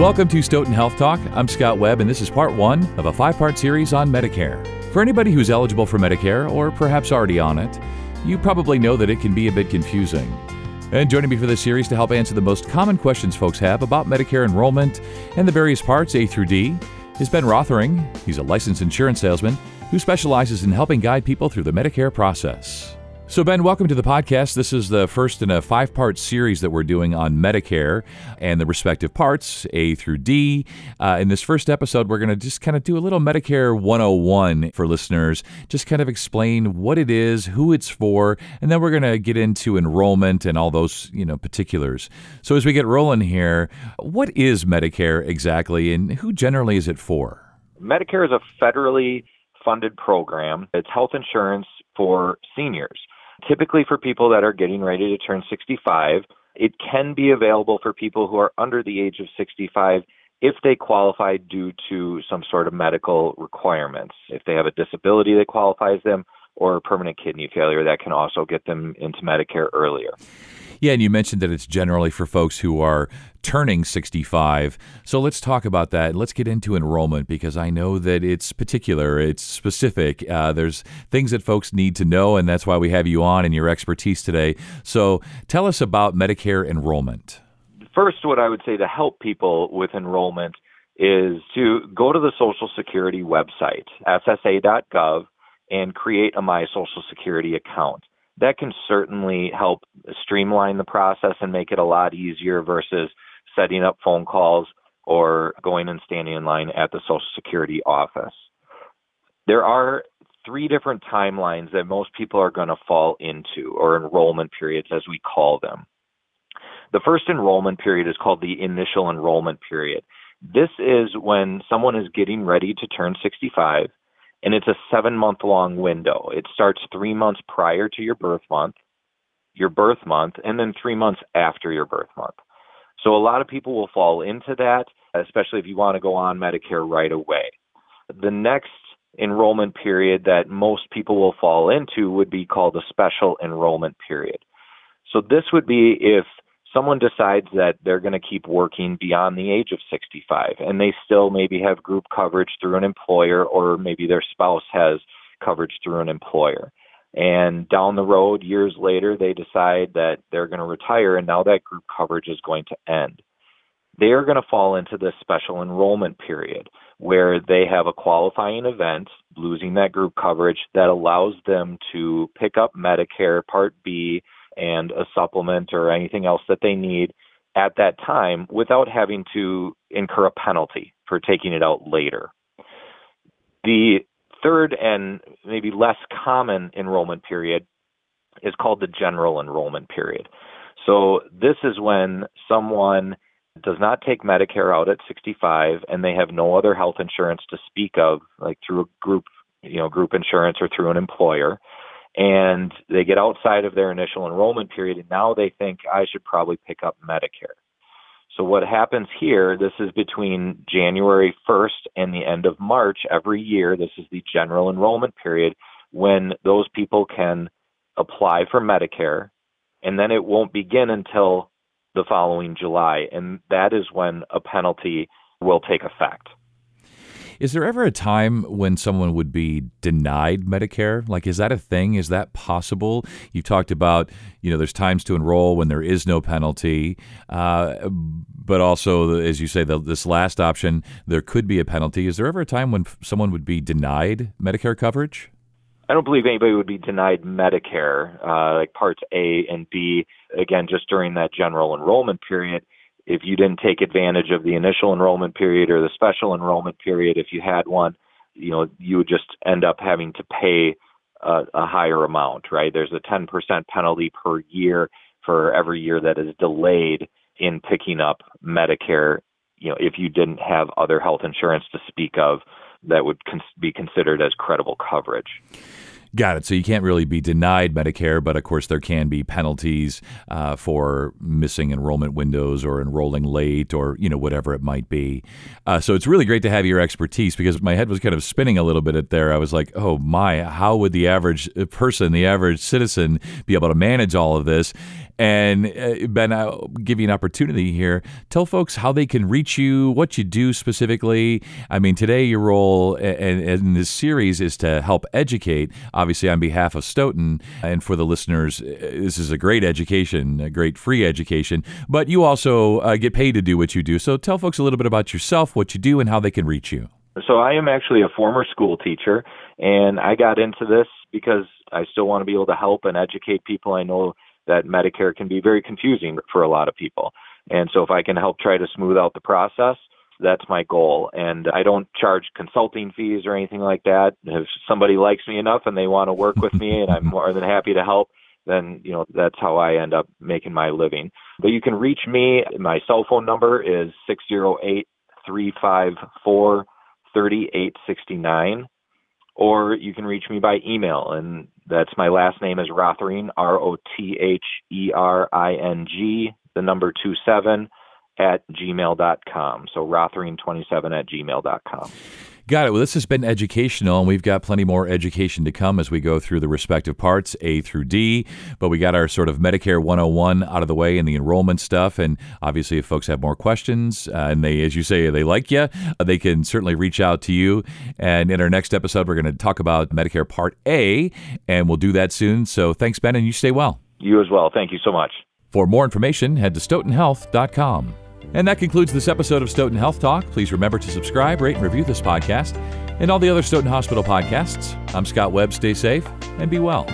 Welcome to Stoughton Health Talk. I'm Scott Webb, and this is part one of a five part series on Medicare. For anybody who's eligible for Medicare, or perhaps already on it, you probably know that it can be a bit confusing. And joining me for this series to help answer the most common questions folks have about Medicare enrollment and the various parts A through D is Ben Rothering. He's a licensed insurance salesman who specializes in helping guide people through the Medicare process. So, Ben, welcome to the podcast. This is the first in a five part series that we're doing on Medicare and the respective parts, A through D. Uh, in this first episode, we're going to just kind of do a little Medicare 101 for listeners, just kind of explain what it is, who it's for, and then we're going to get into enrollment and all those, you know, particulars. So, as we get rolling here, what is Medicare exactly and who generally is it for? Medicare is a federally funded program. It's health insurance for seniors typically for people that are getting ready to turn 65. It can be available for people who are under the age of 65 if they qualify due to some sort of medical requirements. If they have a disability that qualifies them or permanent kidney failure, that can also get them into Medicare earlier. Yeah, and you mentioned that it's generally for folks who are turning 65. So let's talk about that. Let's get into enrollment because I know that it's particular, it's specific. Uh, there's things that folks need to know, and that's why we have you on and your expertise today. So tell us about Medicare enrollment. First, what I would say to help people with enrollment is to go to the Social Security website, ssa.gov, and create a My Social Security account that can certainly help streamline the process and make it a lot easier versus setting up phone calls or going and standing in line at the Social Security office. There are three different timelines that most people are going to fall into, or enrollment periods as we call them. The first enrollment period is called the initial enrollment period. This is when someone is getting ready to turn 65 and it's a seven month long window. It starts three months prior to your birth month, your birth month, and then three months after your birth month. So a lot of people will fall into that, especially if you want to go on Medicare right away. The next enrollment period that most people will fall into would be called a special enrollment period. So this would be if someone decides that they're going to keep working beyond the age of 65 and they still maybe have group coverage through an employer or maybe their spouse has coverage through an employer. And down the road, years later, they decide that they're going to retire and now that group coverage is going to end. They are going to fall into this special enrollment period where they have a qualifying event, losing that group coverage, that allows them to pick up Medicare Part B and a supplement or anything else that they need at that time without having to incur a penalty for taking it out later. The third and maybe less common enrollment period is called the general enrollment period. So this is when someone does not take Medicare out at 65 and they have no other health insurance to speak of like through a group, you know, group insurance or through an employer and they get outside of their initial enrollment period and now they think I should probably pick up Medicare. So what happens here, this is between January 1st and the end of March every year. This is the general enrollment period when those people can apply for Medicare and then it won't begin until the following July and that is when a penalty will take effect. Is there ever a time when someone would be denied Medicare? Like, is that a thing? Is that possible? You've talked about, you know, there's times to enroll when there is no penalty, uh, but also, as you say, the, this last option, there could be a penalty. Is there ever a time when someone would be denied Medicare coverage? I don't believe anybody would be denied Medicare, uh, like Parts A and B, again, just during that general enrollment period if you didn't take advantage of the initial enrollment period or the special enrollment period, if you had one, you know, you would just end up having to pay a, a higher amount, right? There's a 10% penalty per year for every year that is delayed in picking up Medicare, you know, if you didn't have other health insurance to speak of that would cons- be considered as credible coverage. Got it. So you can't really be denied Medicare, but of course there can be penalties uh, for missing enrollment windows or enrolling late or you know whatever it might be. Uh, so it's really great to have your expertise because my head was kind of spinning a little bit at there. I was like, oh my, how would the average person, the average citizen, be able to manage all of this? And uh, Ben, I'll give you an opportunity here. Tell folks how they can reach you, what you do specifically. I mean, today your role in, in this series is to help educate, obviously on behalf of Stoughton. And for the listeners, uh, this is a great education, a great free education. But you also uh, get paid to do what you do. So tell folks a little bit about yourself, what you do, and how they can reach you. So I am actually a former school teacher, and I got into this because I still want to be able to help and educate people. I know that Medicare can be very confusing for a lot of people. And so if I can help try to smooth out the process, that's my goal. And I don't charge consulting fees or anything like that. If somebody likes me enough and they want to work with me and I'm more than happy to help, then you know that's how I end up making my living. But you can reach me. My cell phone number is six zero eight three five four thirty eight sixty nine or you can reach me by email, and that's my last name is Rothering, R O T H E R I N G, the number two seven at gmail.com. So rothering27 at gmail.com. Got it. Well, this has been educational, and we've got plenty more education to come as we go through the respective parts, A through D. But we got our sort of Medicare 101 out of the way and the enrollment stuff. And obviously, if folks have more questions uh, and they, as you say, they like you, uh, they can certainly reach out to you. And in our next episode, we're going to talk about Medicare Part A, and we'll do that soon. So thanks, Ben, and you stay well. You as well. Thank you so much. For more information, head to stoughtonhealth.com. And that concludes this episode of Stoughton Health Talk. Please remember to subscribe, rate, and review this podcast and all the other Stoughton Hospital podcasts. I'm Scott Webb. Stay safe and be well.